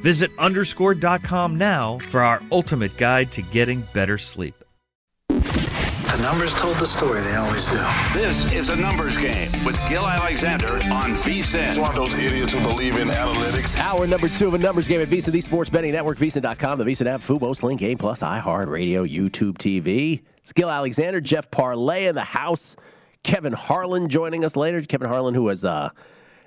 Visit underscore.com now for our ultimate guide to getting better sleep. The numbers told the story, they always do. This is a numbers game with Gil Alexander on VSIN. It's one of those idiots who believe in analytics. Hour number two of a numbers game at VSIN, the sports betting network, VSIN.com, the VSIN app, Fubo, Sling Game Plus, iHeartRadio, YouTube TV. It's Gil Alexander, Jeff Parlay in the house. Kevin Harlan joining us later. Kevin Harlan, who has uh,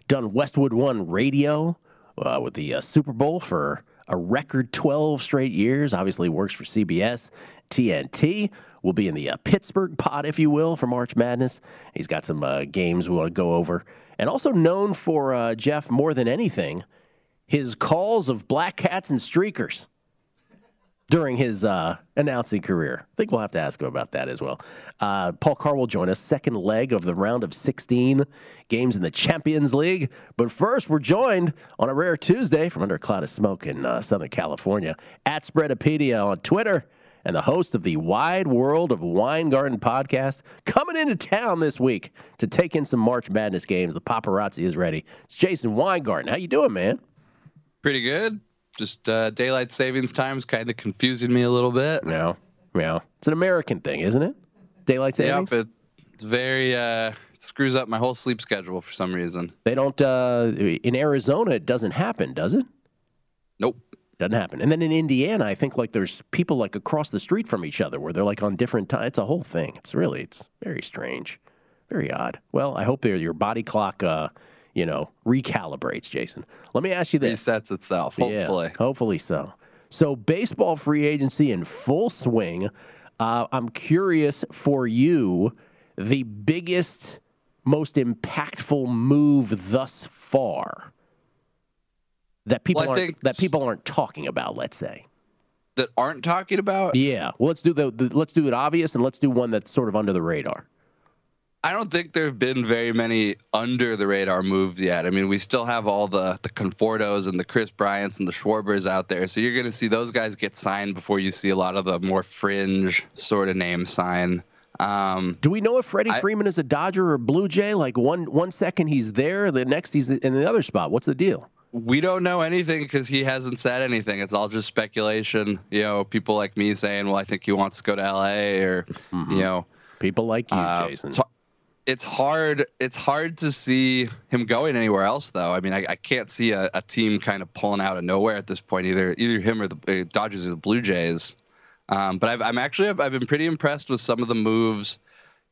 done Westwood One radio uh, with the uh, Super Bowl for a record 12 straight years. Obviously, works for CBS, TNT. Will be in the uh, Pittsburgh pod, if you will, for March Madness. He's got some uh, games we want to go over, and also known for uh, Jeff more than anything, his calls of black cats and streakers during his uh, announcing career. I think we'll have to ask him about that as well. Uh, Paul Carr will join us, second leg of the round of 16 games in the Champions League. But first, we're joined on a rare Tuesday from under a cloud of smoke in uh, Southern California at Spreadapedia on Twitter. And the host of the Wide World of Weingarten podcast coming into town this week to take in some March Madness games. The paparazzi is ready. It's Jason Weingarten. How you doing, man? Pretty good just uh, daylight savings time is kind of confusing me a little bit. Yeah, yeah. It's an American thing, isn't it? Daylight savings. Yep, it, it's very uh, it screws up my whole sleep schedule for some reason. They don't uh, in Arizona. It doesn't happen, does it? Nope. Doesn't happen. And then in Indiana, I think like there's people like across the street from each other where they're like on different times. It's a whole thing. It's really it's very strange, very odd. Well, I hope your body clock uh, you know, recalibrates, Jason. Let me ask you this. Resets itself, hopefully. Yeah, hopefully so. So, baseball free agency in full swing. Uh, I'm curious for you, the biggest, most impactful move thus far that people well, aren't that people aren't talking about. Let's say that aren't talking about. Yeah, well, let's do the, the let's do it obvious and let's do one that's sort of under the radar. I don't think there have been very many under the radar moves yet. I mean, we still have all the the Confortos and the Kris Bryants and the Schwarbers out there, so you're going to see those guys get signed before you see a lot of the more fringe sort of name sign. Um, Do we know if Freddie I, Freeman is a Dodger or a Blue Jay? Like one one second he's there, the next he's in the other spot. What's the deal? We don't know anything because he hasn't said anything. It's all just speculation. You know, people like me saying, "Well, I think he wants to go to L.A." or mm-hmm. you know, people like you, uh, Jason. So it's hard it's hard to see him going anywhere else though i mean i, I can't see a, a, team kind of pulling out of nowhere at this point either either him or the uh, dodgers or the blue jays um, but i am actually I've, I've, been pretty impressed with some of the moves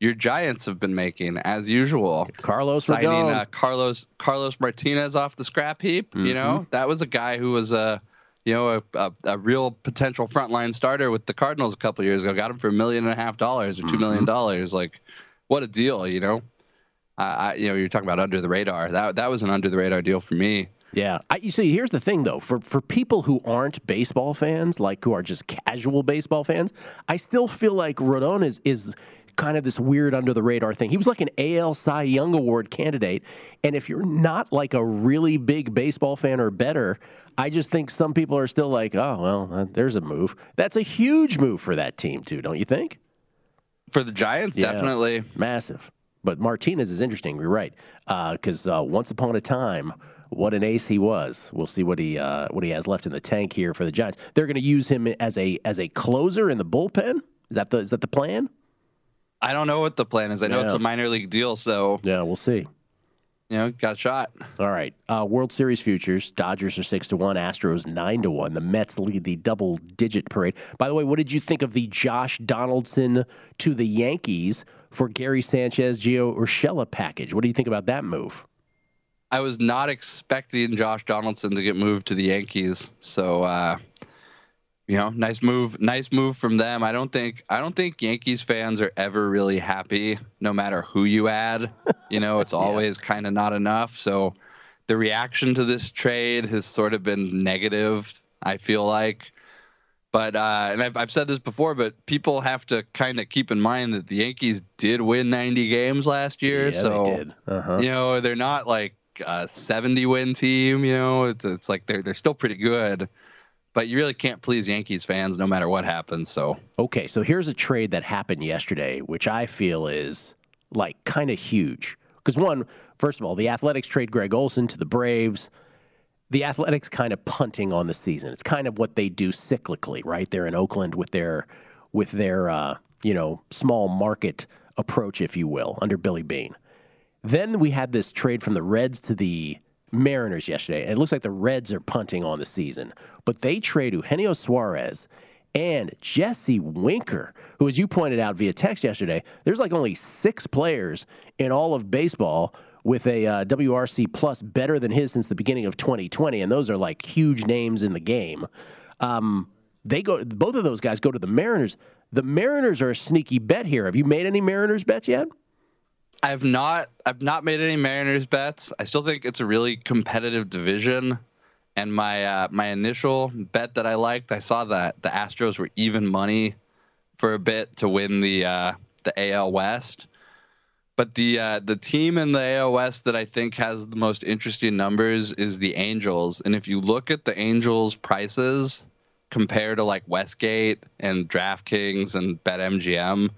your giants have been making as usual carlos signing uh, carlos carlos martinez off the scrap heap mm-hmm. you know that was a guy who was a you know, a, a, a, real potential frontline starter with the Cardinals a couple years ago. Got him for a million and a half dollars or two million mm-hmm. dollars. Like, what a deal, you know. I, you know, you're talking about under the radar. That that was an under the radar deal for me. Yeah, I, you see, here's the thing though: for for people who aren't baseball fans, like who are just casual baseball fans, I still feel like Rodon is is kind of this weird under the radar thing. He was like an AL Cy Young Award candidate, and if you're not like a really big baseball fan or better, I just think some people are still like, oh well, uh, there's a move. That's a huge move for that team too, don't you think? For the Giants, yeah, definitely massive. But Martinez is interesting. You're right, because uh, uh, once upon a time, what an ace he was. We'll see what he uh, what he has left in the tank here for the Giants. They're going to use him as a as a closer in the bullpen. Is that the is that the plan? I don't know what the plan is. I know yeah. it's a minor league deal, so yeah, we'll see. You know, got a shot. All right. Uh, World Series futures: Dodgers are six to one, Astros nine to one. The Mets lead the double-digit parade. By the way, what did you think of the Josh Donaldson to the Yankees for Gary Sanchez, Gio Urshela package? What do you think about that move? I was not expecting Josh Donaldson to get moved to the Yankees, so uh, you know, nice move, nice move from them. I don't think I don't think Yankees fans are ever really happy, no matter who you add. You know, it's always yeah. kind of not enough. So the reaction to this trade has sort of been negative. I feel like, but uh, and I've I've said this before, but people have to kind of keep in mind that the Yankees did win 90 games last year. Yeah, so uh-huh. you know, they're not like a 70 win team. You know, it's it's like they're they're still pretty good but you really can't please Yankees fans no matter what happens. So okay, so here's a trade that happened yesterday, which I feel is like kind of huge. Because one, first of all, the Athletics trade Greg Olson to the Braves. The Athletics kind of punting on the season. It's kind of what they do cyclically, right? They're in Oakland with their with their uh, you know small market approach, if you will, under Billy Beane. Then we had this trade from the Reds to the Mariners yesterday, and it looks like the Reds are punting on the season. But they trade Eugenio Suarez and Jesse Winker, who, as you pointed out via text yesterday, there's like only six players in all of baseball with a uh, WRC plus better than his since the beginning of 2020, and those are like huge names in the game. Um, they go, both of those guys go to the Mariners. The Mariners are a sneaky bet here. Have you made any Mariners bets yet? I've not I've not made any Mariners bets. I still think it's a really competitive division. And my uh, my initial bet that I liked, I saw that the Astros were even money for a bit to win the uh, the AL West. But the uh, the team in the AL West that I think has the most interesting numbers is the Angels. And if you look at the Angels' prices compared to like Westgate and DraftKings and BetMGM,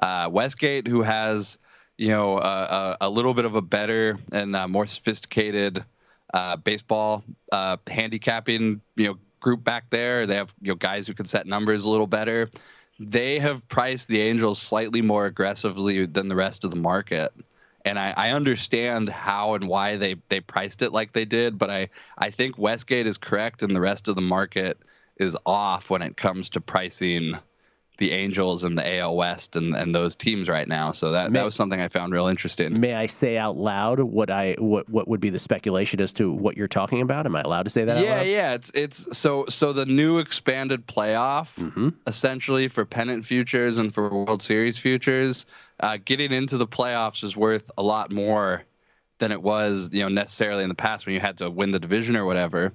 uh, Westgate, who has you know, uh, a, a, little bit of a better and uh, more sophisticated uh, baseball uh, handicapping, you know, group back there. They have you know guys who can set numbers a little better. They have priced the Angels slightly more aggressively than the rest of the market. And I, I understand how and why they, they priced it like they did, but I, I think Westgate is correct and the rest of the market is off when it comes to pricing the Angels and the AL West and, and those teams right now. So that, may, that was something I found real interesting. May I say out loud what I what what would be the speculation as to what you're talking about? Am I allowed to say that? Yeah, yeah. It's it's so so the new expanded playoff mm-hmm. essentially for pennant futures and for World Series futures. Uh, getting into the playoffs is worth a lot more than it was, you know, necessarily in the past when you had to win the division or whatever.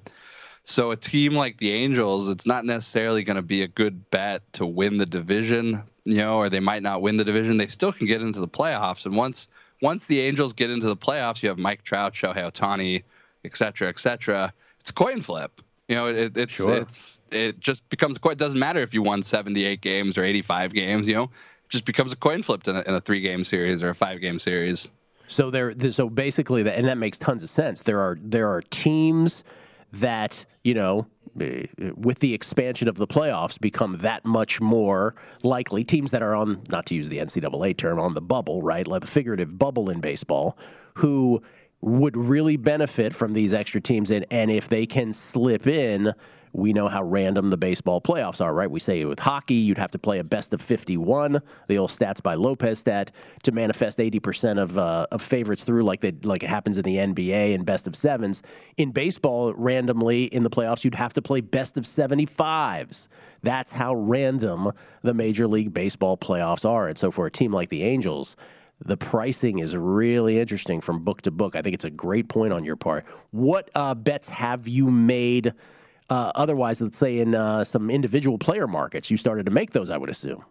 So a team like the Angels, it's not necessarily going to be a good bet to win the division, you know, or they might not win the division. They still can get into the playoffs, and once once the Angels get into the playoffs, you have Mike Trout, Shohei Ohtani, et cetera, et cetera. It's a coin flip. You know, it, it's sure. it's it just becomes a coin. It doesn't matter if you won 78 games or 85 games. You know, it just becomes a coin flip in a, in a three game series or a five game series. So there, so basically, that and that makes tons of sense. There are there are teams that, you know, eh, with the expansion of the playoffs, become that much more likely. Teams that are on, not to use the NCAA term, on the bubble, right? Like the figurative bubble in baseball, who would really benefit from these extra teams. And, and if they can slip in we know how random the baseball playoffs are, right? We say with hockey, you'd have to play a best of 51, the old stats by Lopez stat, to manifest 80% of, uh, of favorites through, like, they, like it happens in the NBA and best of sevens. In baseball, randomly in the playoffs, you'd have to play best of 75s. That's how random the Major League Baseball playoffs are. And so for a team like the Angels, the pricing is really interesting from book to book. I think it's a great point on your part. What uh, bets have you made? Uh, otherwise, let's say in uh, some individual player markets, you started to make those. I would assume.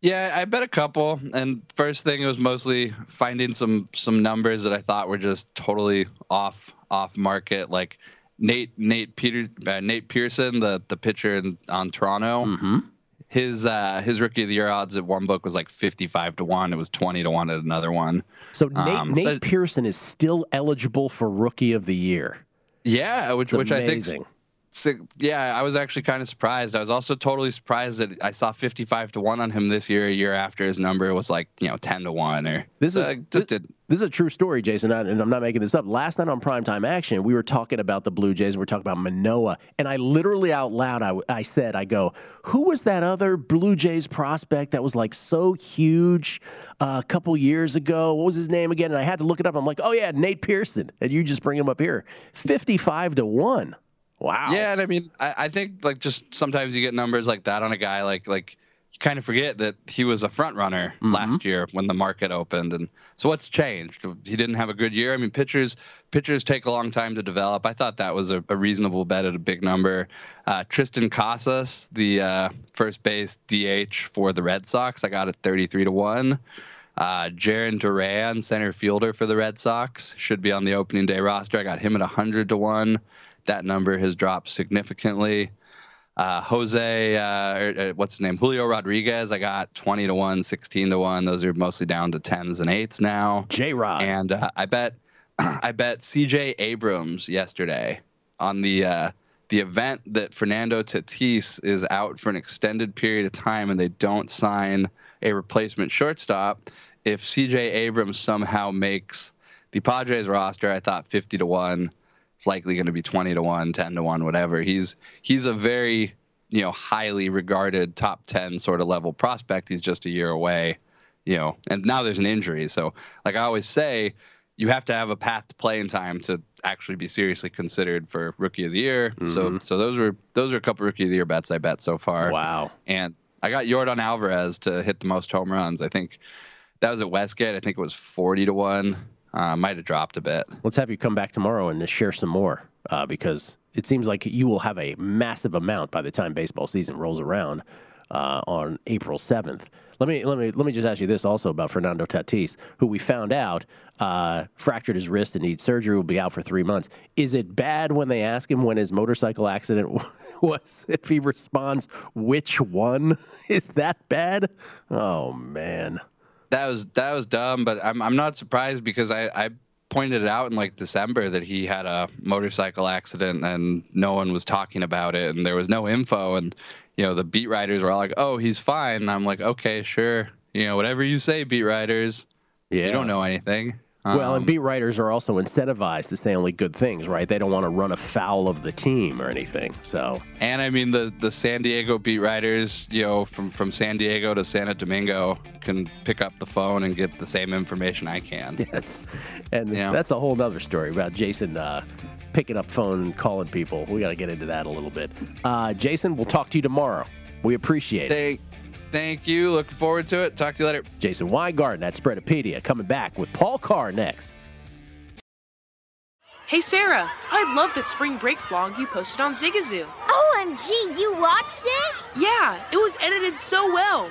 Yeah, I bet a couple. And first thing it was mostly finding some some numbers that I thought were just totally off off market, like Nate Nate Peter uh, Nate Pearson, the the pitcher in, on Toronto. Mm-hmm his uh, his rookie of the year odds at one book was like fifty five to one. It was twenty to one at another one. So Nate, um, Nate so, Pearson is still eligible for rookie of the year. Yeah, which which amazing. I think yeah, I was actually kind of surprised. I was also totally surprised that I saw 55 to 1 on him this year, a year after his number was like, you know, 10 to 1 or This is uh, this, this, is a true story, Jason, and I'm not making this up. Last night on Primetime Action, we were talking about the Blue Jays, we are talking about Manoah, and I literally out loud I, I said, I go, "Who was that other Blue Jays prospect that was like so huge uh, a couple years ago? What was his name again?" And I had to look it up. I'm like, "Oh yeah, Nate Pearson." And you just bring him up here. 55 to 1. Wow. Yeah, and I mean, I, I, think like just sometimes you get numbers like that on a guy like like you kind of forget that he was a front runner mm-hmm. last year when the market opened, and so what's changed? He didn't have a good year. I mean, pitchers pitchers take a long time to develop. I thought that was a, a reasonable bet at a big number. Uh, Triston Casas, the uh, first base DH for the Red Sox, I got it thirty three to one. Uh, Jarren Duran, center fielder for the Red Sox, should be on the opening day roster. I got him at 100 to 1 that number has dropped significantly. Uh, Jose, uh, or, er, uh, what's his name? Julio Rodriguez. I got 20 to 1, 16 to 1. Those are mostly down to 10s and 8s now. J Rod. And uh, I bet I bet CJ Abrams yesterday on the uh, the event that Fernando Tatis is out for an extended period of time and they don't sign a replacement shortstop. If CJ Abrams somehow makes the Padres roster, I thought 50 to 1 it's likely going to be 20 to 1 10 to 1 whatever. He's he's a very you know highly regarded top 10 sort of level prospect. He's just a year away you know and now there's an injury. So like i always say you have to have a path to playing time to actually be seriously considered for rookie of the year. Mm-hmm. so so those were those are a couple rookie of the year bets i bet so far. Wow. And i got yordan alvarez to hit the most home runs. I think that was at westgate. I think it was 40 to 1 uh, might have dropped a bit. Let's have you come back tomorrow and share some more uh, because it seems like you will have a massive amount by the time baseball season rolls around uh, on April seventh. Let me let me let me just ask you this also about Fernando Tatis, who we found out uh, fractured his wrist and needs surgery, will be out for three months. Is it bad when they ask him when his motorcycle accident was? If he responds, which one is that bad? Oh man that was that was dumb, but I'm I'm not surprised because I I pointed it out in like December that he had a motorcycle accident and no one was talking about it and there was no info and you know the beat writers were all like, "Oh, he's fine." And I'm like, "Okay, sure. You know, whatever you say, beat writers. Yeah. You don't know anything." Well, and um, beat writers are also incentivized to say only good things, right? They don't want to run afoul of the team or anything. So, and I mean the the San Diego beat writers, you know, from from San Diego to Santo Domingo, can pick up the phone and get the same information I can. Yes, and that's a whole other story about Jason uh, picking up phone and calling people. We got to get into that a little bit. Uh, Jason, we'll talk to you tomorrow. We appreciate it. Thank you. Look forward to it. Talk to you later. Jason Weingarten at Spreadapedia coming back with Paul Carr next. Hey, Sarah, I love that spring break vlog you posted on Zigazoo. OMG, you watched it? Yeah, it was edited so well.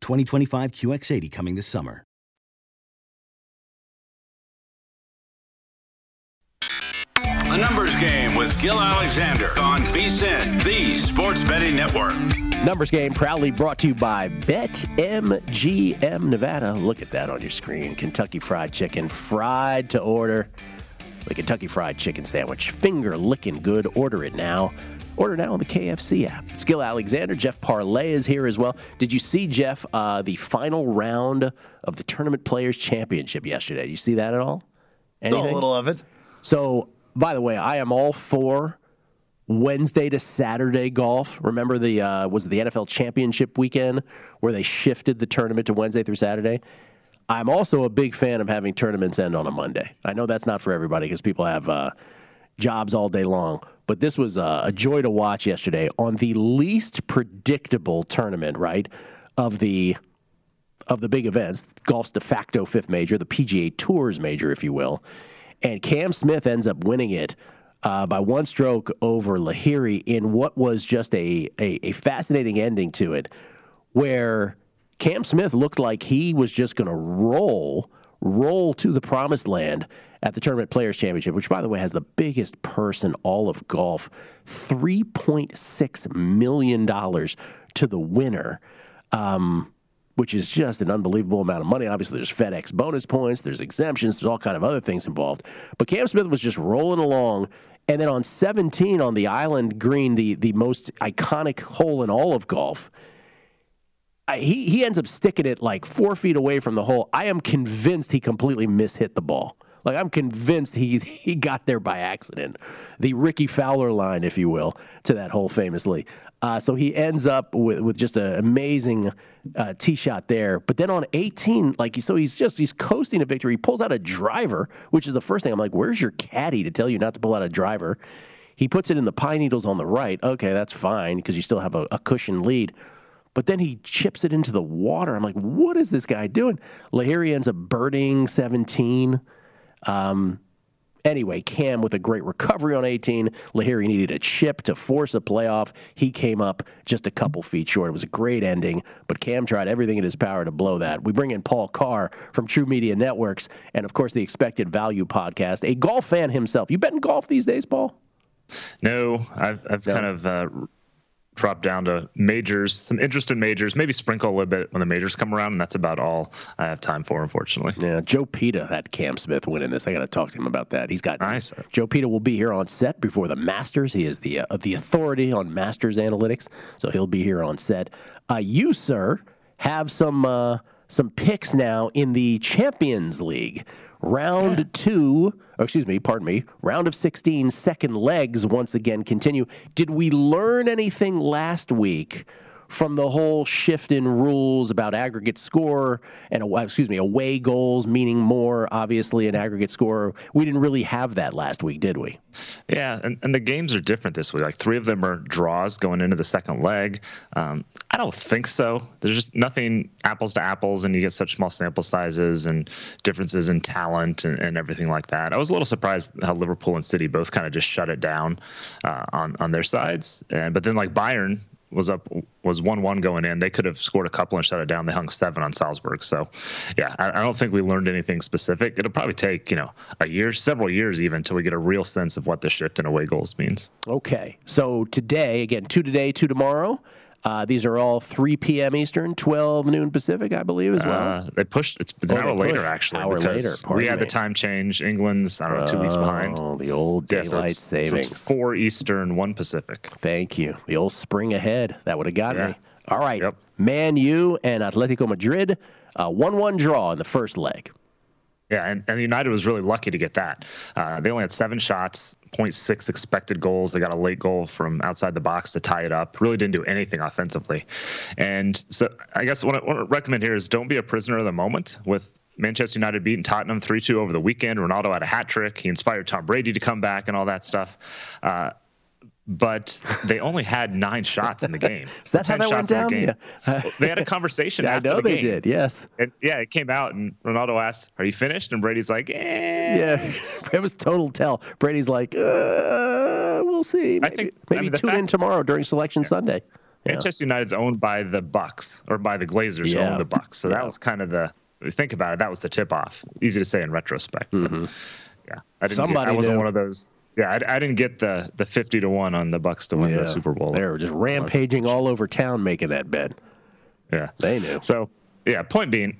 2025 QX80 coming this summer. The Numbers Game with Gil Alexander on VSIN, the Sports Betting Network. Numbers Game proudly brought to you by BetMGM Nevada. Look at that on your screen. Kentucky Fried Chicken, fried to order. The Kentucky Fried Chicken Sandwich. Finger licking good. Order it now. Order now on the KFC app. Skill Alexander, Jeff Parlay is here as well. Did you see, Jeff, uh, the final round of the Tournament Players Championship yesterday? Did you see that at all? Anything? A little of it. So, by the way, I am all for Wednesday to Saturday golf. Remember the uh, was the NFL Championship weekend where they shifted the tournament to Wednesday through Saturday. I'm also a big fan of having tournaments end on a Monday. I know that's not for everybody because people have uh, jobs all day long, but this was uh, a joy to watch yesterday on the least predictable tournament, right? Of the of the big events, golf's de facto fifth major, the PGA Tours major, if you will, and Cam Smith ends up winning it uh, by one stroke over Lahiri in what was just a, a, a fascinating ending to it, where Cam Smith looked like he was just going to roll, roll to the promised land at the Tournament Players Championship, which, by the way, has the biggest purse in all of golf $3.6 million to the winner. Um, which is just an unbelievable amount of money. Obviously, there's FedEx bonus points, there's exemptions, there's all kind of other things involved. But Cam Smith was just rolling along, and then on 17 on the island green, the the most iconic hole in all of golf, he he ends up sticking it like four feet away from the hole. I am convinced he completely mishit the ball. Like I'm convinced he he got there by accident, the Rickie Fowler line, if you will, to that hole famously. Uh, so he ends up with, with just an amazing uh, tee shot there. But then on 18, like so he's just he's coasting a victory. He pulls out a driver, which is the first thing I'm like, where's your caddy to tell you not to pull out a driver? He puts it in the pine needles on the right. Okay, that's fine because you still have a, a cushion lead. But then he chips it into the water. I'm like, what is this guy doing? Lahiri ends up birding 17. Um, anyway, Cam with a great recovery on 18. Lahiri needed a chip to force a playoff. He came up just a couple feet short. It was a great ending, but Cam tried everything in his power to blow that. We bring in Paul Carr from TruMedia Networks and, of course, the Expected Value podcast, a golf fan himself. You bet in golf these days, Paul? No, I've, I've no. kind of. Uh, drop down to majors, some interest in majors, maybe sprinkle a little bit when the majors come around, and that's about all I have time for, unfortunately. Yeah, Joe Peta had Cam Smith winning this. I got to talk to him about that. He's got nice. Joe Peta will be here on set before the Masters. He is the uh, the authority on Masters analytics, so he'll be here on set. Uh, you, sir, have some uh, some picks now in the Champions League. Round yeah. two, oh, excuse me, pardon me, round of 16, second legs once again continue. Did we learn anything last week from the whole shift in rules about aggregate score and excuse me away goals meaning more obviously an aggregate score. We didn't really have that last week did we? Yeah and, and the games are different this week. Like three of them are draws going into the second leg. Um, i don't think so. There's just nothing apples to apples and you get such small sample sizes and differences in talent and, and everything like that. I was a little surprised how liverpool and city both kind of just shut it down uh, on on their sides. And but then like bayern was up was one one going in. They could have scored a couple and shut it down. They hung seven on Salzburg. So, yeah, I, I, don't think we learned anything specific. It'll probably take you know a year, several years even, until we get a real sense of what the shift in away goals means. Okay, so today again, two today, two tomorrow. Uh, these are all 3 p.m. Eastern, 12 noon Pacific, I believe, as well. Uh, they pushed. It's, it's oh, an hour later, actually. Hour later. We had me. the time change. England's I don't know two weeks behind. Oh, the old daylight yeah, so savings. So four Eastern, one Pacific. Thank you. The old spring ahead. That would have got yeah. me. All right. Yep. Man U and Atletico Madrid, a one-one draw in the first leg. Yeah, and, and United was really lucky to get that. Uh, they only had seven shots, 0.6 expected goals. They got a late goal from outside the box to tie it up. Really didn't do anything offensively. And so I guess what I, what I recommend here is don't be a prisoner of the moment with Manchester United beating Tottenham 3 2 over the weekend. Ronaldo had a hat trick. He inspired Tom Brady to come back and all that stuff. Uh, but they only had nine shots in the game. Is that how that went down? Yeah. they had a conversation. yeah, I know the they did. Yes. And yeah, it came out, and Ronaldo asked, "Are you finished?" And Brady's like, eh. "Yeah." It was total tell. Brady's like, uh, "We'll see. Maybe, I think maybe I mean, tune fact, in tomorrow during Selection yeah. Sunday." Yeah. Manchester United's owned by the Bucks or by the Glazers yeah. own the Bucks, so that was kind of the. Think about it. That was the tip off. Easy to say in retrospect. Mm-hmm. yeah, I didn't. Somebody get, I wasn't knew. one of those yeah, I, I, didn't get the the fifty to one on the Bucks to win yeah. the Super Bowl. They were just rampaging all over town making that bet. Yeah, they knew. So yeah, point being,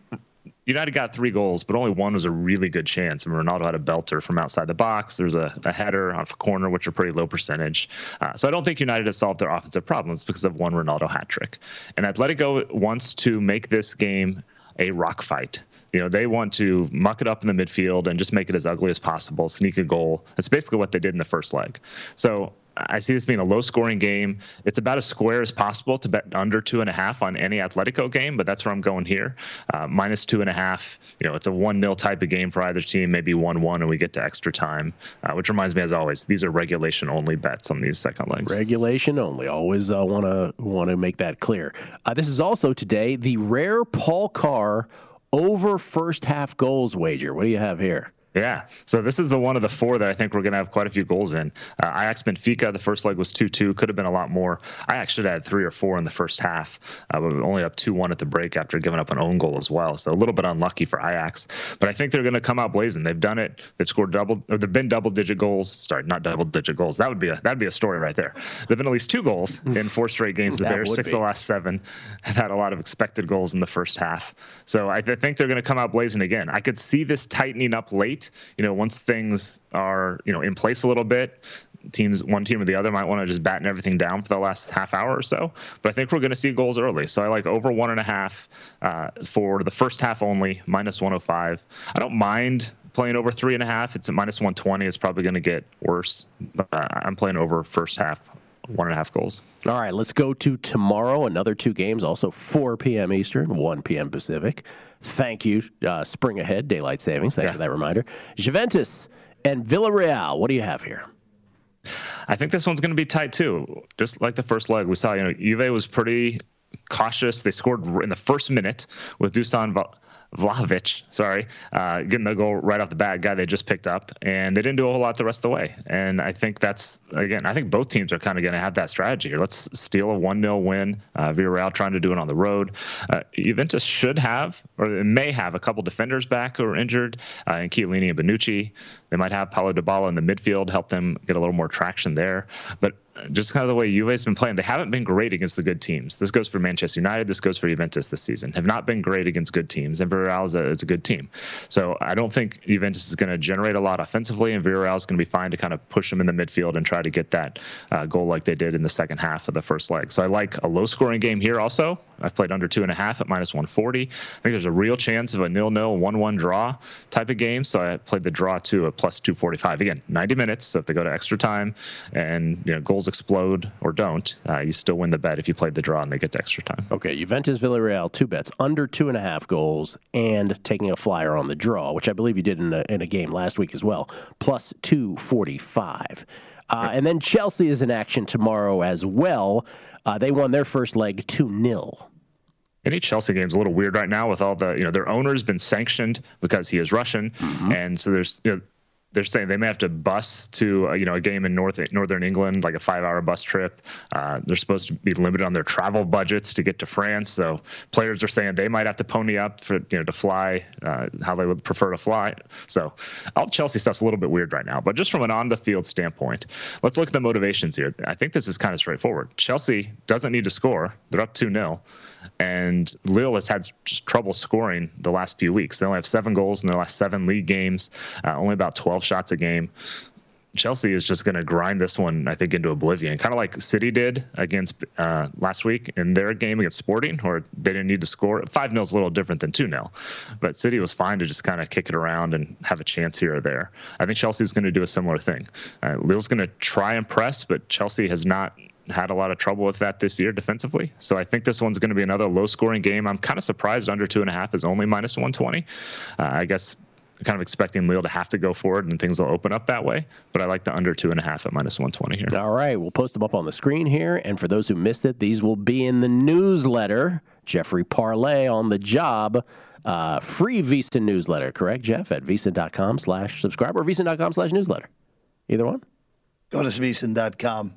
United got three goals, but only one was a really good chance. I mean, Ronaldo had a belter from outside the box. There's a, a header off a corner, which are pretty low percentage. Uh, so I don't think United has solved their offensive problems because of one Ronaldo hat trick. And Atletico wants to make this game a rock fight. You know, they want to muck it up in the midfield and just make it as ugly as possible, sneak a goal. That's basically what they did in the first leg. So I see this being a low scoring game. It's about as square as possible to bet under two and a half on any Atletico game, but that's where I'm going here. Uh, minus two and a half. You know, it's a 1 nil type of game for either team, maybe 1 1, and we get to extra time, uh, which reminds me, as always, these are regulation only bets on these second legs. Regulation only. Always want to want to make that clear. Uh, this is also today the rare Paul Carr over first half goals wager. What do you have here? Yeah. So this is the one of the four that I think we're going to have quite a few goals in. Uh, Ajax Benfica, the first leg was 2 2. Could have been a lot more. I actually had three or four in the first half, uh, but only up 2 1 at the break after giving up an own goal as well. So a little bit unlucky for Ajax. But I think they're going to come out blazing. They've done it. They've scored double, or they've been double digit goals. Sorry, not double digit goals. That would be a that'd be a story right there. They've been at least two goals in four straight games. Bears, six be. of the last seven, have had a lot of expected goals in the first half. So I, I think they're going to come out blazing again. I could see this tightening up late. You know, once things are you know in place a little bit teams one team or the other might want to just batten everything down for the last half hour or so. But i think we're going to see goals early. So i like over one and a half uh, for the first half only minus 105 i don't mind playing over three and a half. It's at minus 120 it's probably going to get worse but uh, i'm playing over first half one and a half goals. All right, let's go to tomorrow. Another two games, also 4 p.m. Eastern, 1 p.m. Pacific. Thank you, uh, Spring Ahead, Daylight Savings. Thanks yeah. for that reminder. Juventus and Villarreal. What do you have here? I think this one's going to be tight too. Just like the first leg, we saw, you know, Juve was pretty cautious. They scored in the first minute with Dusan Vlahovic, sorry, uh, getting the goal right off the bat, guy they just picked up, and they didn't do a whole lot the rest of the way. And I think that's again, I think both teams are kind of going to have that strategy here. Let's steal a one 0 win. Uh, Villarreal trying to do it on the road. Uh, Juventus should have, or may have, a couple defenders back who are injured, uh, in Chiellini and Bonucci. They might have Paulo Dybala in the midfield, help them get a little more traction there. But just kind of the way Juve's been playing. They haven't been great against the good teams. This goes for Manchester United. This goes for Juventus this season. Have not been great against good teams, and Villarreal is a, a good team. So I don't think Juventus is going to generate a lot offensively, and Villarreal is going to be fine to kind of push them in the midfield and try to get that uh, goal like they did in the second half of the first leg. So I like a low-scoring game here. Also, I've played under two and a half at minus 140. I think there's a real chance of a nil-nil, one-one draw type of game. So I played the draw to a plus 245. Again, 90 minutes. So if they go to extra time and you know goals explode or don't, uh, you still win the bet if you played the draw and they get to extra time. Okay, Juventus Villarreal, two bets under two and a half goals and taking a flyer on the draw, which I believe you did in a, in a game last week as well, plus 245. Uh, and then Chelsea is in action tomorrow as well. Uh, they won their first leg 2 0 any Chelsea game is a little weird right now with all the you know their owner's been sanctioned because he is Russian, mm-hmm. and so there's you know they're saying they may have to bus to uh, you know a game in north northern England, like a five-hour bus trip. Uh, they're supposed to be limited on their travel budgets to get to France, so players are saying they might have to pony up for you know to fly uh, how they would prefer to fly. So all Chelsea stuff's a little bit weird right now, but just from an on-the-field standpoint, let's look at the motivations here. I think this is kind of straightforward. Chelsea doesn't need to score; they're up two 0 and Lille has had trouble scoring the last few weeks. They only have seven goals in their last seven league games, uh, only about 12 shots a game. Chelsea is just going to grind this one, I think, into oblivion, kind of like City did against uh, last week in their game against Sporting, where they didn't need to score. Five 0 is a little different than two 0 but City was fine to just kind of kick it around and have a chance here or there. I think Chelsea is going to do a similar thing. Uh, Lille's going to try and press, but Chelsea has not had a lot of trouble with that this year defensively. So I think this one's going to be another low scoring game. I'm kind of surprised under two and a half is only minus 120. Uh, I guess kind of expecting Lille to have to go forward and things will open up that way. But I like the under two and a half at minus 120 here. All right. We'll post them up on the screen here. And for those who missed it, these will be in the newsletter. Jeffrey Parlay on the job. Uh, free VSiN newsletter, correct, Jeff? At VSiN.com slash subscribe or VSiN.com slash newsletter. Either one? Go to VSiN.com.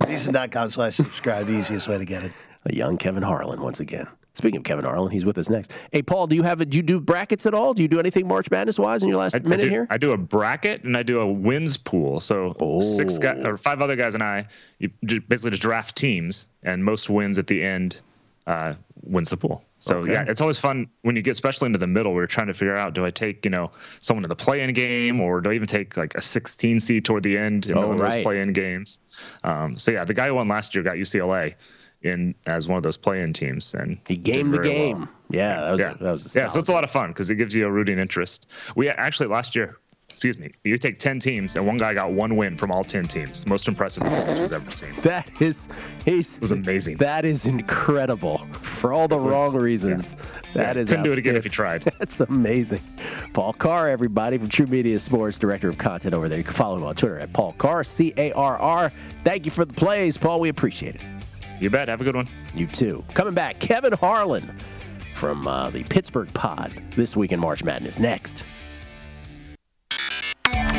VSiN.com slash subscribe. Easiest way to get it. A young Kevin Harlan once again. Speaking of Kevin Harlan, he's with us next. Hey, Paul, do you have a, do you do brackets at all? Do you do anything March Madness wise in your last I, minute I do, here? I do a bracket and I do a wins pool. So oh. six guys or five other guys and I, you basically just draft teams, and most wins at the end uh, wins the pool. So okay. yeah, it's always fun when you get especially into the middle. We are trying to figure out: do I take you know someone in the play-in game, or do I even take like a 16 seed toward the end in oh, one of those play-in games? Um, so yeah, the guy who won last year got UCLA in as one of those play-in teams, and he gamed the game. Well. Yeah, that was yeah. that was yeah. So it's a lot of fun because it gives you a rooting interest. We actually last year excuse me, you take 10 teams and one guy got one win from all 10 teams. Most impressive performance I've ever seen. That is, he's, it was amazing. That is incredible for all the was, wrong reasons. Yeah. That yeah, is couldn't do it again if you tried. That's amazing. Paul Carr, everybody from TruMedia Sports, Director of Content over there. You can follow him on Twitter at Paul Carr, C A R R. Thank you for the plays, Paul. We appreciate it. You bet. Have a good one. You too. Coming back, Kevin Harlan from uh, the Pittsburgh Pod this week in March Madness. Next.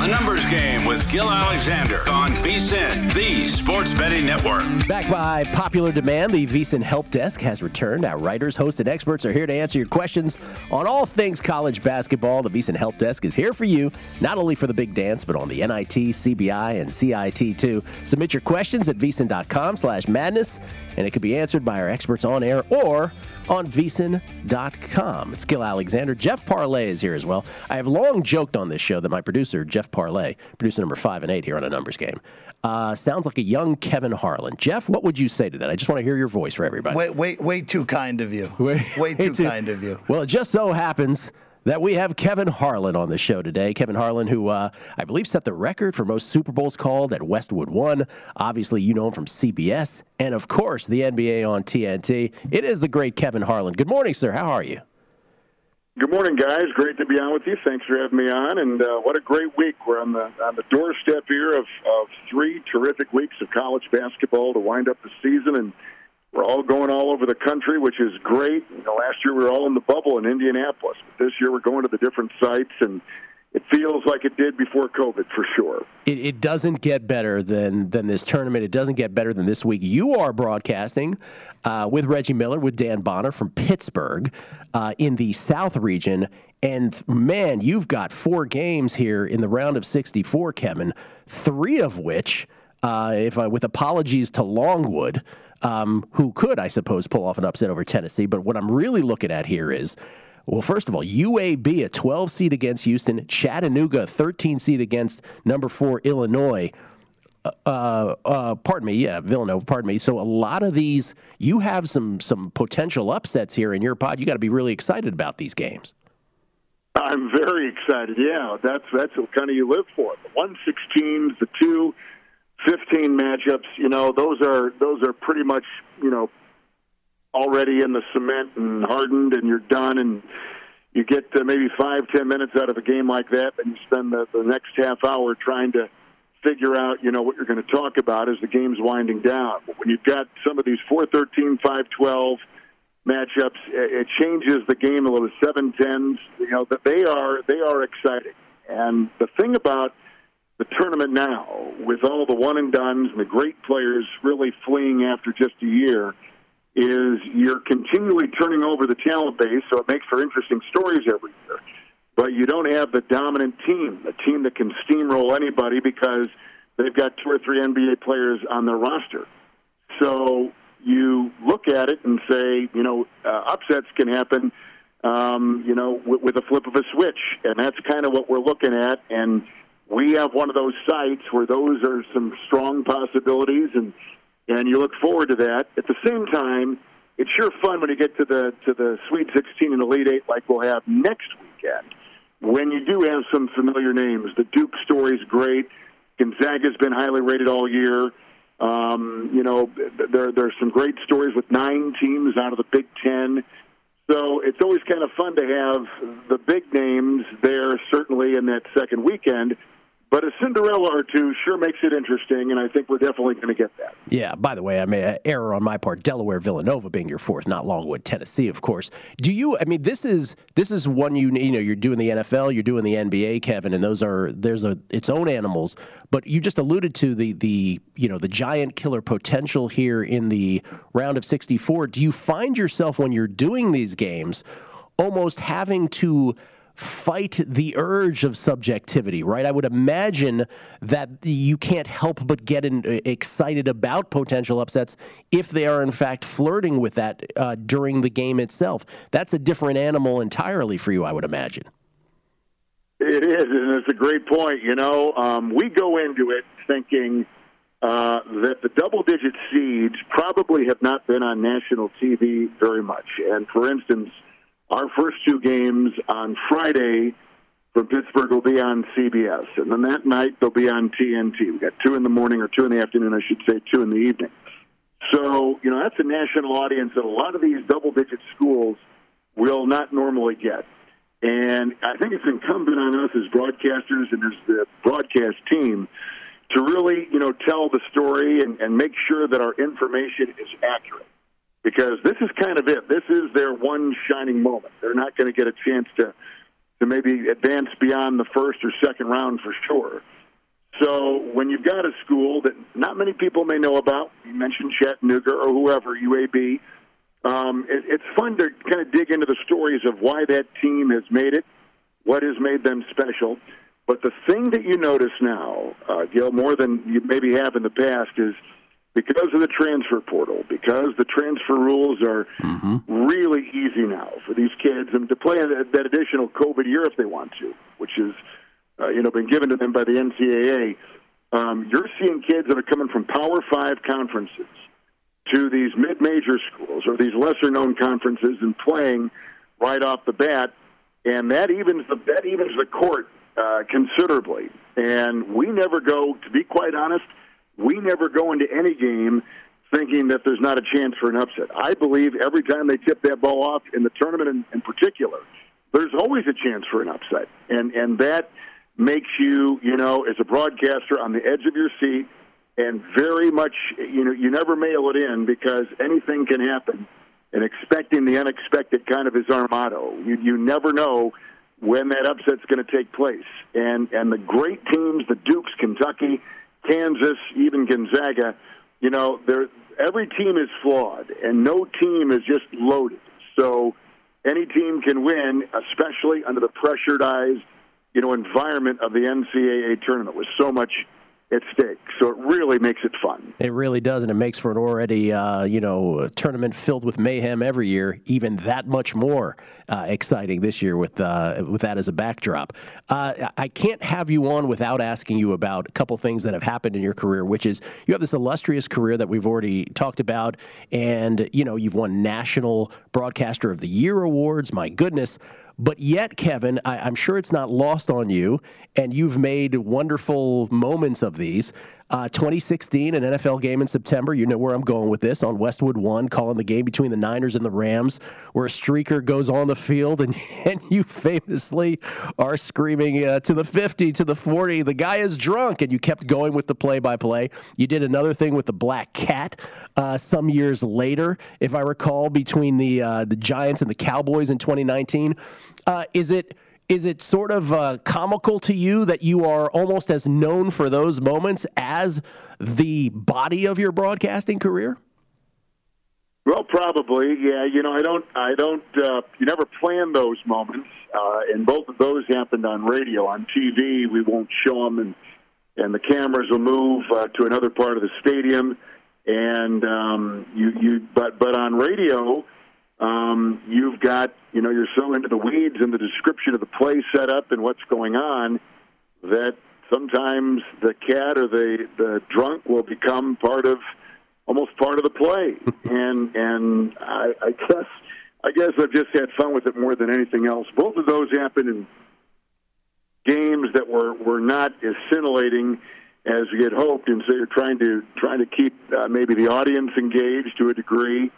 A numbers game with Gil Alexander on VSiN, the sports betting network. Back by popular demand, the VSiN Help Desk has returned. Our writers, hosts, and experts are here to answer your questions on all things college basketball. The VSiN Help Desk is here for you, not only for the big dance, but on the NIT, CBI, and CIT too. Submit your questions at VSiN.com slash madness, and it can be answered by our experts on air or on VSiN.com. It's Gil Alexander. Jeff Parlay is here as well. I have long joked on this show that my producer, Jeff Parlay, producer number five and eight here on a numbers game, uh, sounds like a young Kevin Harlan. Jeff, what would you say to that? I just want to hear your voice for everybody. Wait, wait, way too kind of you. Way, way too, too kind of you. Well, it just so happens that we have Kevin Harlan on the show today. Kevin Harlan, who uh, I believe set the record for most Super Bowls called at Westwood One. Obviously, you know him from CBS, and of course, the NBA on TNT. It is the great Kevin Harlan. Good morning, sir. How are you? Good morning, guys. Great to be on with you. Thanks for having me on. And uh, what a great week! We're on the on the doorstep here of, of three terrific weeks of college basketball to wind up the season and we're all going all over the country, which is great. You know, last year we were all in the bubble in Indianapolis. But this year we're going to the different sites, and it feels like it did before COVID for sure. It, it, doesn't get better than than this tournament. It doesn't get better than this week. You are broadcasting uh, with Reggie Miller, with Dan Bonner from Pittsburgh uh, in the South region. And man, you've got four games here in the round of 64, Kevin, three of which uh, if uh, with apologies to Longwood, um, who could, I suppose, pull off an upset over Tennessee. But what I'm really looking at here is. Well, first of all, UAB, a 12 seed against Houston, Chattanooga, 13 seed against number four Illinois. Uh, uh, pardon me, yeah, Villanova, pardon me. So a lot of these, you have some some potential upsets here in your pod. You got to be really excited about these games. I'm very excited. Yeah, that's that's what kind of you live for. The one sixteens, the two 15 matchups. You know, those are those are pretty much you know already in the cement and hardened, and you're done. And you get uh, maybe five ten minutes out of a game like that, and you spend the, the next half hour trying to figure out, you know, what you're going to talk about as the game's winding down. But when you've got some of these 413, 512 matchups, it changes the game a little. Seven tens, you know, that they are they are exciting. And the thing about the tournament now, with all the one and dones and the great players really fleeing after just a year, is you're continually turning over the talent base, so it makes for interesting stories every year. But you don't have the dominant team, a team that can steamroll anybody because they've got two or three NBA players on their roster. So you look at it and say, you know, uh, upsets can happen, um, you know, with, with a flip of a switch, and that's kind of what we're looking at. And we have one of those sites where those are some strong possibilities, and and you look forward to that. At the same time, it's sure fun when you get to the to the Sweet 16 and Elite Eight like we'll have next weekend. When you do have some familiar names, the Duke story's great. Gonzaga's been highly rated all year. Um, you know, there there's some great stories with nine teams out of the Big Ten. So it's always kind of fun to have the big names there, certainly in that second weekend. But a Cinderella or two sure makes it interesting, and I think we're definitely going to get that. Yeah. By the way, I made an uh, error on my part. Delaware, Villanova being your fourth, not Longwood, Tennessee, of course. Do you? I mean, this is this is one you you know you're doing the NFL, you're doing the NBA, Kevin, and those are there's a its own animals. But you just alluded to the the you know the giant killer potential here in the round of 64. Do you find yourself when you're doing these games almost having to fight the urge of subjectivity, right? I would imagine that you can't help but get in, uh, excited about potential upsets if they are, in fact, flirting with that uh, during the game itself. That's a different animal entirely for you, I would imagine. It is, and it's a great point. You know, um, we go into it thinking uh, that the double digit seeds probably have not been on national TV very much. And for instance, our first two games on Friday from Pittsburgh will be on CBS, and then that night they'll be on TNT. We got two in the morning or two in the afternoon, I should say, two in the evening. So you know that's a national audience that a lot of these double-digit schools will not normally get. And I think it's incumbent on us as broadcasters and as the broadcast team to really, you know, tell the story and, and make sure that our information is accurate because this is kind of it. This is their one shining moment. They're not going to get a chance to to maybe advance beyond the first or second round for sure. So when you've got a school that not many people may know about, you mentioned Chattanooga or whoever, UAB, um, it, it's fun to kind of dig into the stories of why that team has made it, what has made them special. But the thing that you notice now, uh, Gill, more than you maybe have in the past, is – because of the transfer portal, because the transfer rules are mm-hmm. really easy now for these kids, and to play that additional COVID year if they want to, which is uh, you know been given to them by the NCAA. Um, you're seeing kids that are coming from Power Five conferences to these mid-major schools or these lesser-known conferences and playing right off the bat, and that evens the that evens the court uh, considerably. And we never go, to be quite honest we never go into any game thinking that there's not a chance for an upset. I believe every time they tip that ball off in the tournament in, in particular, there's always a chance for an upset. And and that makes you, you know, as a broadcaster on the edge of your seat and very much you know, you never mail it in because anything can happen. And expecting the unexpected kind of is our motto. You you never know when that upset's going to take place. And and the great teams, the Dukes, Kentucky, Kansas, even Gonzaga, you know, they every team is flawed, and no team is just loaded. So any team can win, especially under the pressurized, you know, environment of the NCAA tournament with so much at stake. So it really makes it fun. It really does, and it makes for an already, uh, you know, tournament filled with mayhem every year, even that much more uh, exciting this year with uh, with that as a backdrop. Uh, I can't have you on without asking you about a couple things that have happened in your career, which is you have this illustrious career that we've already talked about, and you know you've won National Broadcaster of the Year awards. My goodness. But yet, Kevin, I, am sure it's not lost on you, and you've made wonderful moments of these. Uh, 2016, an NFL game in September. You know where I'm going with this on Westwood One, calling the game between the Niners and the Rams, where a streaker goes on the field, and, and you famously are screaming uh, to the 50, to the 40, the guy is drunk, and you kept going with the play by play. You did another thing with the Black Cat uh, some years later, if I recall, between the uh, the Giants and the Cowboys in 2019. Uh, is it is it sort of uh, comical to you that you are almost as known for those moments as the body of your broadcasting career? Well, probably, yeah. You know, I don't, I don't. Uh, you never plan those moments, uh, and both of those happened on radio. On TV, we won't show them, and and the cameras will move uh, to another part of the stadium, and um, you, you. But but on radio, um, you've got, you know, you're so into the weeds and the description of the play setup and what's going on that sometimes the cat or the the drunk will become part of almost part of the play. and and I, I guess I guess I've just had fun with it more than anything else. Both of those happened in games that were were not as scintillating as we had hoped, and so you're trying to trying to keep uh, maybe the audience engaged to a degree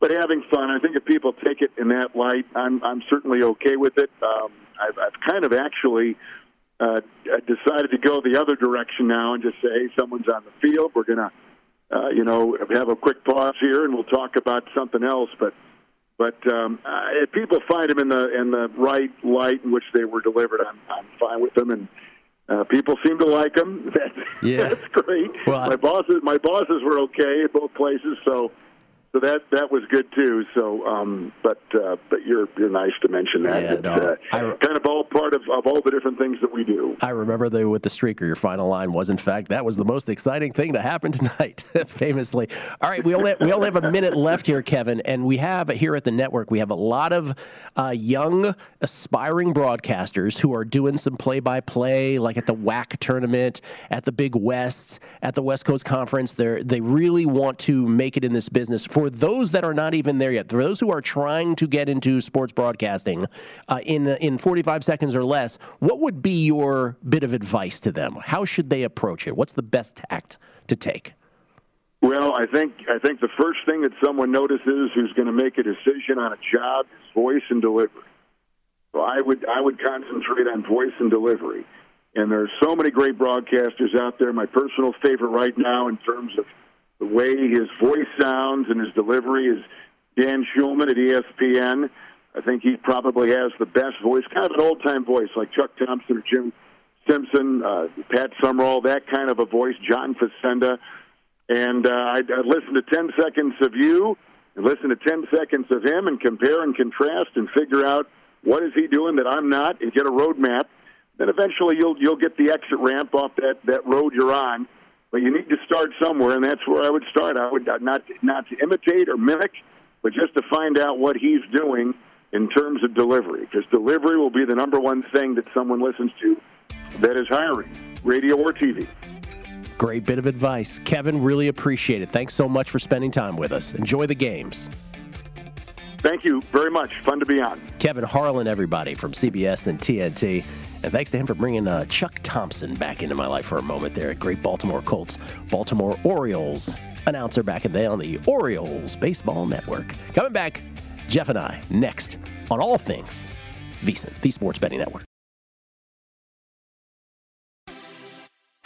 but having fun. I think if people take it in that light, I'm I'm certainly okay with it. Um, I've, I've kind of actually uh, decided to go the other direction now and just say, hey, someone's on the field. We're gonna, uh, you know, have a quick pause here, and we'll talk about something else. But but um, uh, if people find them in the in the right light in which they were delivered, I'm I'm fine with them and. Uh, people seem to like them. That's, yeah. that's great. Well, my bosses, my bosses were okay at both places, so so that that was good too. So, um, but uh, but you're you're nice to mention that. Yeah, no, uh, I, kind of all part of, of all the different things that we do. I remember the with the streaker. Your final line was, in fact, that was the most exciting thing to happen tonight. famously. All right, we only we only have a minute left here, Kevin, and we have here at the network we have a lot of uh, young aspiring broadcasters who are doing some play by play, like at the WAC tournament, at the Big West, at the West Coast Conference. They they really want to make it in this business for for those that are not even there yet, for those who are trying to get into sports broadcasting uh, in in 45 seconds or less, what would be your bit of advice to them? How should they approach it? What's the best tact to take? Well, I think I think the first thing that someone notices who's going to make a decision on a job is voice and delivery. So I would I would concentrate on voice and delivery. And there are so many great broadcasters out there. My personal favorite right now in terms of the way his voice sounds and his delivery is Dan Shulman at ESPN. I think he probably has the best voice, kind of an old time voice like Chuck Thompson or Jim Simpson, uh, Pat Summerall, that kind of a voice, John Facenda. And uh, I'd, I'd listen to 10 seconds of you and listen to 10 seconds of him and compare and contrast and figure out what is he doing that I'm not and get a roadmap. Then eventually you'll you'll get the exit ramp off that, that road you're on but you need to start somewhere, and that's where I would start. I would not not to imitate or mimic, but just to find out what he's doing in terms of delivery, because delivery will be the number one thing that someone listens to that is hiring, radio or TV. Great bit of advice. Kevin, really appreciate it. Thanks so much for spending time with us. Enjoy the games. Thank you very much. Fun to be on. Kevin Harlan, everybody from CBS and TNT. And thanks to him for bringing uh, Chuck Thompson back into my life for a moment there. At Great Baltimore Colts, Baltimore Orioles announcer back in the day on the Orioles Baseball Network. Coming back, Jeff and I next on all things VSiN, the Sports Betting Network.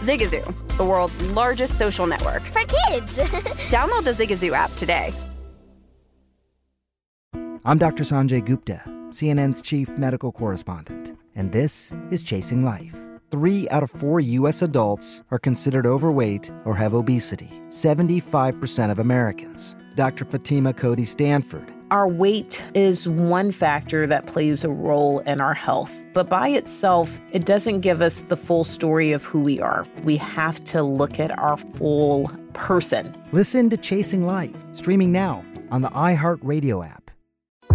Zigazoo, the world's largest social network. For kids! Download the Zigazoo app today. I'm Dr. Sanjay Gupta, CNN's chief medical correspondent, and this is Chasing Life. Three out of four U.S. adults are considered overweight or have obesity, 75% of Americans. Dr. Fatima Cody Stanford Our weight is one factor that plays a role in our health, but by itself, it doesn't give us the full story of who we are. We have to look at our full person. Listen to Chasing Life, streaming now on the iHeartRadio app.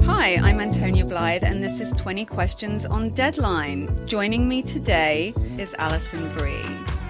Hi, I'm Antonia Blythe, and this is 20 Questions on Deadline. Joining me today is Alison Brie.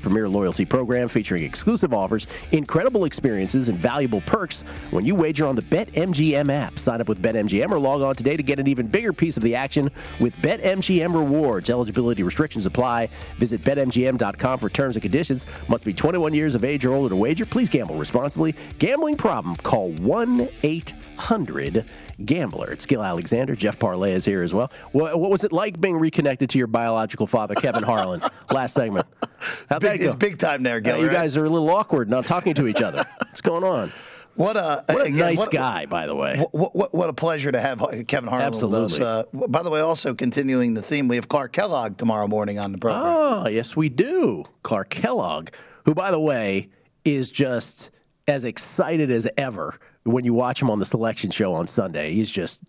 premier loyalty program featuring exclusive offers, incredible experiences, and valuable perks when you wager on the BetMGM app. Sign up with BetMGM or log on today to get an even bigger piece of the action with BetMGM rewards. Eligibility restrictions apply. Visit BetMGM.com for terms and conditions. Must be 21 years of age or older to wager. Please gamble responsibly. Gambling problem? Call 1 800 Gambler. It's Gill Alexander. Jeff Parlay is here as well. What, what was it like being reconnected to your biological father, Kevin Harlan, last segment? How'd Big, that go? it's big time there, Gill. Uh, you right? guys are a little awkward not talking to each other. What's going on? What a, What a again, nice what- guy, by the way. What, what, what a pleasure to have Kevin Harlan with us. Absolutely. Uh, by the way, also continuing the theme, we have Clark Kellogg tomorrow morning on the program. Oh, yes, we do. Clark Kellogg, who, by the way, is just as excited as ever when you watch him on the selection show on Sunday. He's just,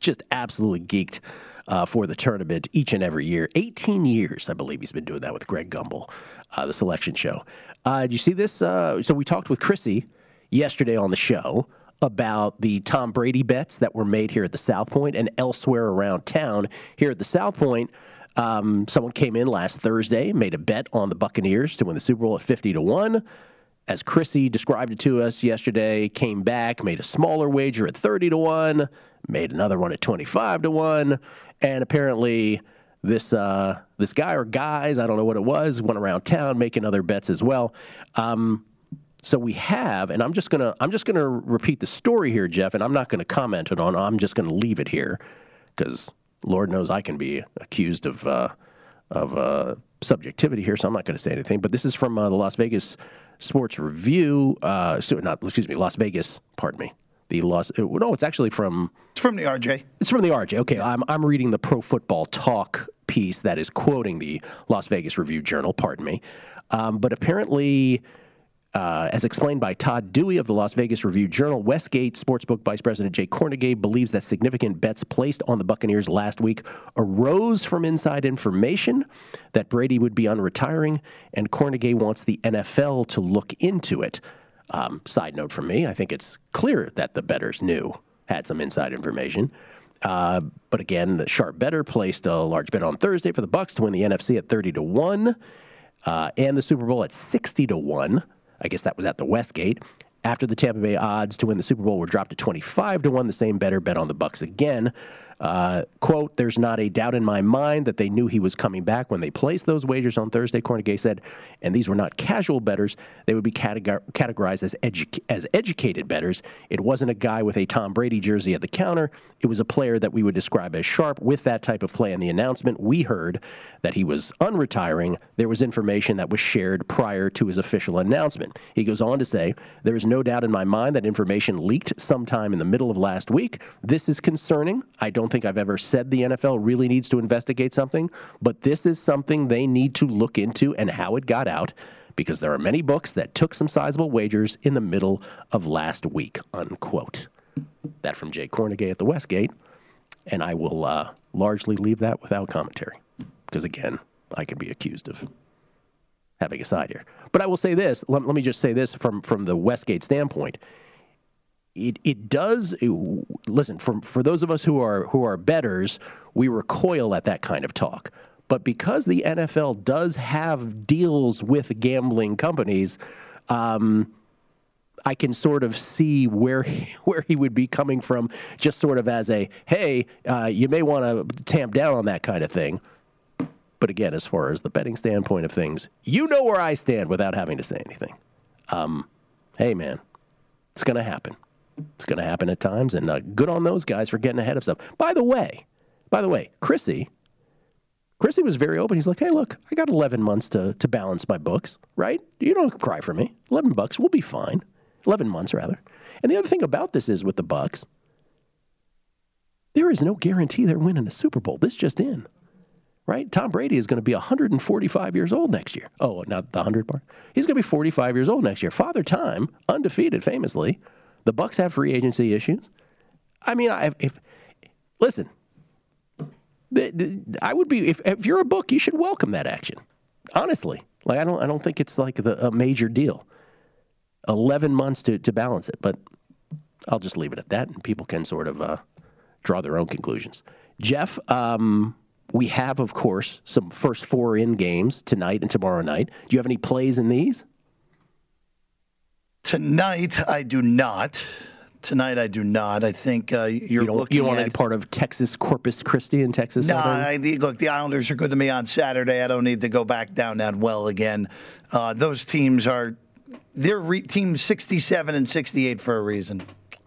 just absolutely geeked uh, for the tournament each and every year. 18 years, I believe, he's been doing that with Greg Gumbel, uh, the selection show. Uh, did you see this? Uh, so we talked with Chrissy yesterday on the show about the Tom Brady bets that were made here at the South Point and elsewhere around town. Here at the South Point, um, someone came in last Thursday, made a bet on the Buccaneers to win the Super Bowl at 50 to 1. As Chrissy described it to us yesterday, came back, made a smaller wager at 30 to 1, made another one at 25 to 1, and apparently this uh, this guy or guys, I don't know what it was, went around town making other bets as well. Um, so we have, and I'm just gonna I'm just gonna repeat the story here, Jeff, and I'm not gonna comment it on. I'm just gonna leave it here because Lord knows I can be accused of uh, of uh, subjectivity here, so I'm not going to say anything. But this is from uh, the Las Vegas Sports Review, uh, not excuse me, Las Vegas. Pardon me, The Las. uh, No, it's actually from. It's from the RJ. It's from the RJ. Okay, I'm I'm reading the Pro Football Talk piece that is quoting the Las Vegas Review Journal. Pardon me, um, but apparently. Uh, as explained by Todd Dewey of the Las Vegas Review Journal, Westgate Sportsbook Vice President Jay Kornegay believes that significant bets placed on the Buccaneers last week arose from inside information that Brady would be unretiring, and Kornegay wants the NFL to look into it. Um, side note from me, I think it's clear that the betters knew, had some inside information. Uh, but again, the sharp better placed a large bet on Thursday for the Bucks to win the NFC at 30 to 1 uh, and the Super Bowl at 60 to 1. I guess that was at the Westgate. After the Tampa Bay odds to win the Super Bowl were dropped to 25 to 1, the same better bet on the Bucks again. Uh, quote, there's not a doubt in my mind that they knew he was coming back when they placed those wagers on Thursday, Kornegay said. And these were not casual betters. They would be categor- categorized as, edu- as educated betters. It wasn't a guy with a Tom Brady jersey at the counter. It was a player that we would describe as sharp with that type of play. In the announcement, we heard that he was unretiring. There was information that was shared prior to his official announcement. He goes on to say, There is no doubt in my mind that information leaked sometime in the middle of last week. This is concerning. I don't think I've ever said the NFL really needs to investigate something, but this is something they need to look into and how it got out because there are many books that took some sizable wagers in the middle of last week, unquote. That from Jay Kornegay at the Westgate. And I will uh, largely leave that without commentary because, again, I could be accused of having a side here. But I will say this let, let me just say this from, from the Westgate standpoint it it does listen for for those of us who are who are betters, we recoil at that kind of talk. But because the NFL does have deals with gambling companies, um, I can sort of see where he, where he would be coming from, just sort of as a hey, uh, you may want to tamp down on that kind of thing. But again, as far as the betting standpoint of things, you know where I stand without having to say anything. Um, hey, man, it's going to happen. It's going to happen at times, and uh, good on those guys for getting ahead of stuff. By the way, by the way, Chrissy, Chrissy was very open. He's like, "Hey, look, I got 11 months to to balance my books, right? You don't cry for me. 11 bucks, we'll be fine. 11 months rather." And the other thing about this is with the Bucks, there is no guarantee they're winning a Super Bowl. This just in, right? Tom Brady is going to be 145 years old next year. Oh, not the 100 part. He's going to be 45 years old next year. Father Time, undefeated, famously. The Bucks have free agency issues. I mean, I, if listen, the, the, I would be if, if you're a book, you should welcome that action. Honestly, like I don't I don't think it's like the, a major deal. Eleven months to to balance it, but I'll just leave it at that, and people can sort of uh, draw their own conclusions. Jeff, um, we have of course some first four in games tonight and tomorrow night. Do you have any plays in these? Tonight, I do not. Tonight, I do not. I think uh, you're you don't, looking you don't want at. any part of Texas Corpus Christi in Texas? No? I, look, the Islanders are good to me on Saturday. I don't need to go back down that well again. Uh, those teams are they're re- teams 67 and 68 for a reason.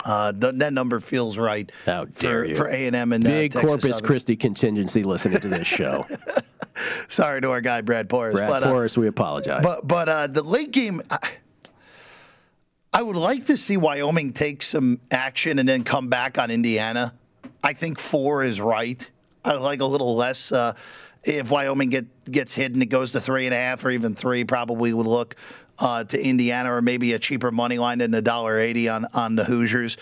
Uh, th- that number feels right. How dare for, you? for A and M and uh, Big Corpus Southern. Christi contingency listening to this show. Sorry to our guy Brad Porras. Brad but, uh, Porras, we apologize. But but uh, the late game, I, I would like to see Wyoming take some action and then come back on Indiana. I think four is right. I like a little less. Uh, if Wyoming get gets and it goes to three and a half or even three, probably would look uh, to Indiana or maybe a cheaper money line than a dollar eighty on on the Hoosiers.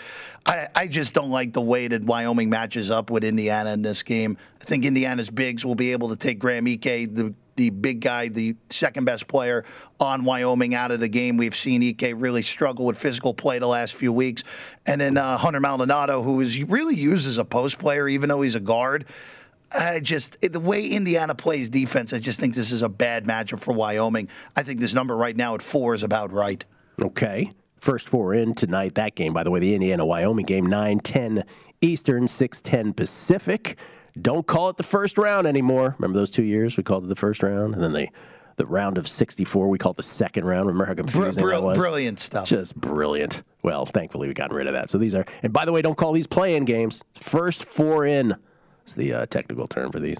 I, I just don't like the way that Wyoming matches up with Indiana in this game. I think Indiana's bigs will be able to take Graham Ike, the the big guy, the second best player on Wyoming out of the game. We've seen Ike really struggle with physical play the last few weeks. And then uh, Hunter Maldonado, who is really used as a post player, even though he's a guard. I just the way Indiana plays defense, I just think this is a bad matchup for Wyoming. I think this number right now at four is about right. Okay. First four in tonight. That game, by the way, the Indiana Wyoming game, 9 10 Eastern, 6 10 Pacific. Don't call it the first round anymore. Remember those two years? We called it the first round, and then they. The round of 64, we call it the second round. Remember how confusing Br- that was? brilliant stuff. Just brilliant. Well, thankfully, we've gotten rid of that. So these are, and by the way, don't call these play in games. First four in is the uh, technical term for these.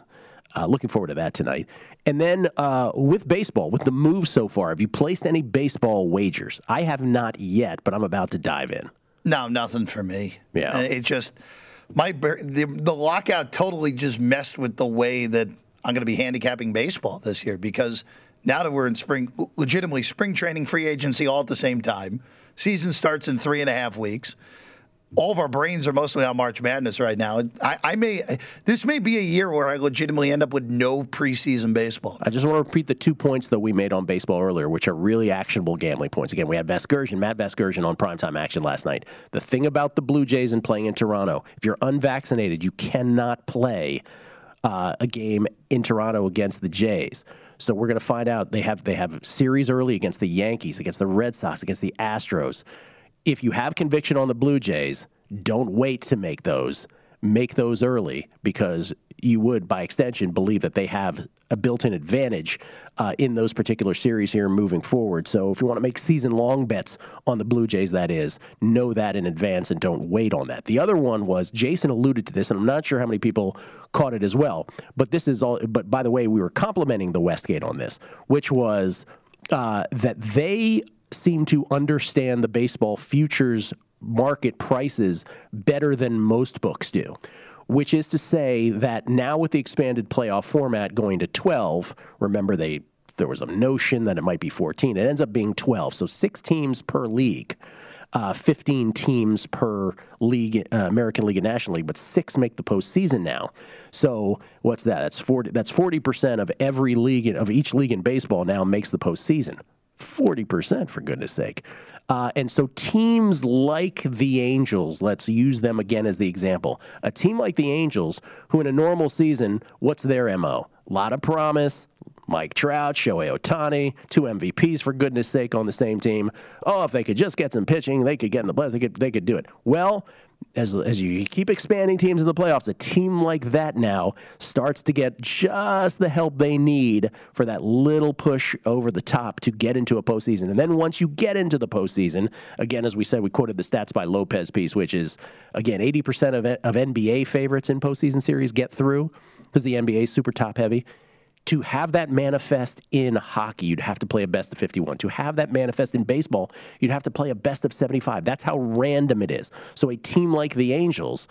Uh, looking forward to that tonight. And then uh, with baseball, with the move so far, have you placed any baseball wagers? I have not yet, but I'm about to dive in. No, nothing for me. Yeah. Uh, It just my the, the lockout totally just messed with the way that I'm going to be handicapping baseball this year because now that we're in spring, legitimately spring training, free agency all at the same time. Season starts in three and a half weeks. All of our brains are mostly on March Madness right now. I, I may this may be a year where I legitimately end up with no preseason baseball. I just want to repeat the two points that we made on baseball earlier, which are really actionable gambling points. Again, we had Vasgersian, Matt Vasgersian on primetime action last night. The thing about the Blue Jays and playing in Toronto, if you're unvaccinated, you cannot play uh, a game in Toronto against the Jays. So we're going to find out they have they have series early against the Yankees, against the Red Sox, against the Astros. If you have conviction on the Blue Jays, don't wait to make those. Make those early because you would, by extension, believe that they have a built-in advantage uh, in those particular series here moving forward. So if you want to make season-long bets on the Blue Jays, that is, know that in advance and don't wait on that. The other one was Jason alluded to this, and I'm not sure how many people caught it as well. But this is all. But by the way, we were complimenting the Westgate on this, which was uh, that they seem to understand the baseball futures market prices better than most books do. Which is to say that now with the expanded playoff format going to 12, remember they there was a notion that it might be 14. It ends up being 12, so six teams per league. Uh, 15 teams per league, uh, American League and National League, but six make the postseason now. So what's that? That's 40. That's 40 percent of every league of each league in baseball now makes the postseason. 40%, for goodness sake. Uh, and so teams like the Angels, let's use them again as the example. A team like the Angels, who in a normal season, what's their MO? A lot of promise. Mike Trout, Shohei Ohtani, two MVPs for goodness sake on the same team. Oh, if they could just get some pitching, they could get in the playoffs. They could, they could do it. Well, as, as you keep expanding teams in the playoffs, a team like that now starts to get just the help they need for that little push over the top to get into a postseason. And then once you get into the postseason, again, as we said, we quoted the stats by Lopez piece, which is, again, 80% of, of NBA favorites in postseason series get through because the NBA is super top heavy to have that manifest in hockey, you'd have to play a best of 51. To have that manifest in baseball, you'd have to play a best of 75. That's how random it is. So a team like the Angels,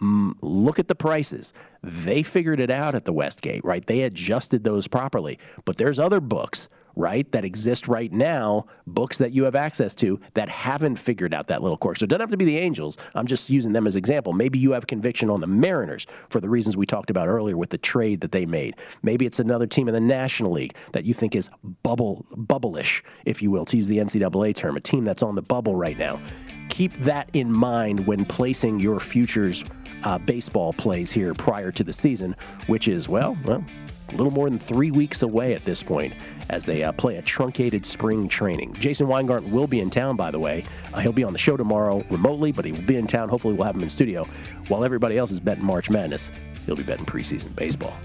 mm, look at the prices. They figured it out at the Westgate, right? They adjusted those properly. But there's other books right, that exist right now, books that you have access to that haven't figured out that little quirk. So it doesn't have to be the Angels. I'm just using them as example. Maybe you have conviction on the Mariners for the reasons we talked about earlier with the trade that they made. Maybe it's another team in the National League that you think is bubble bubble-ish, if you will, to use the NCAA term, a team that's on the bubble right now. Keep that in mind when placing your futures uh, baseball plays here prior to the season, which is, well, well, a little more than three weeks away at this point as they uh, play a truncated spring training. Jason Weingarten will be in town, by the way. Uh, he'll be on the show tomorrow remotely, but he will be in town. Hopefully, we'll have him in studio. While everybody else is betting March Madness, he'll be betting preseason baseball.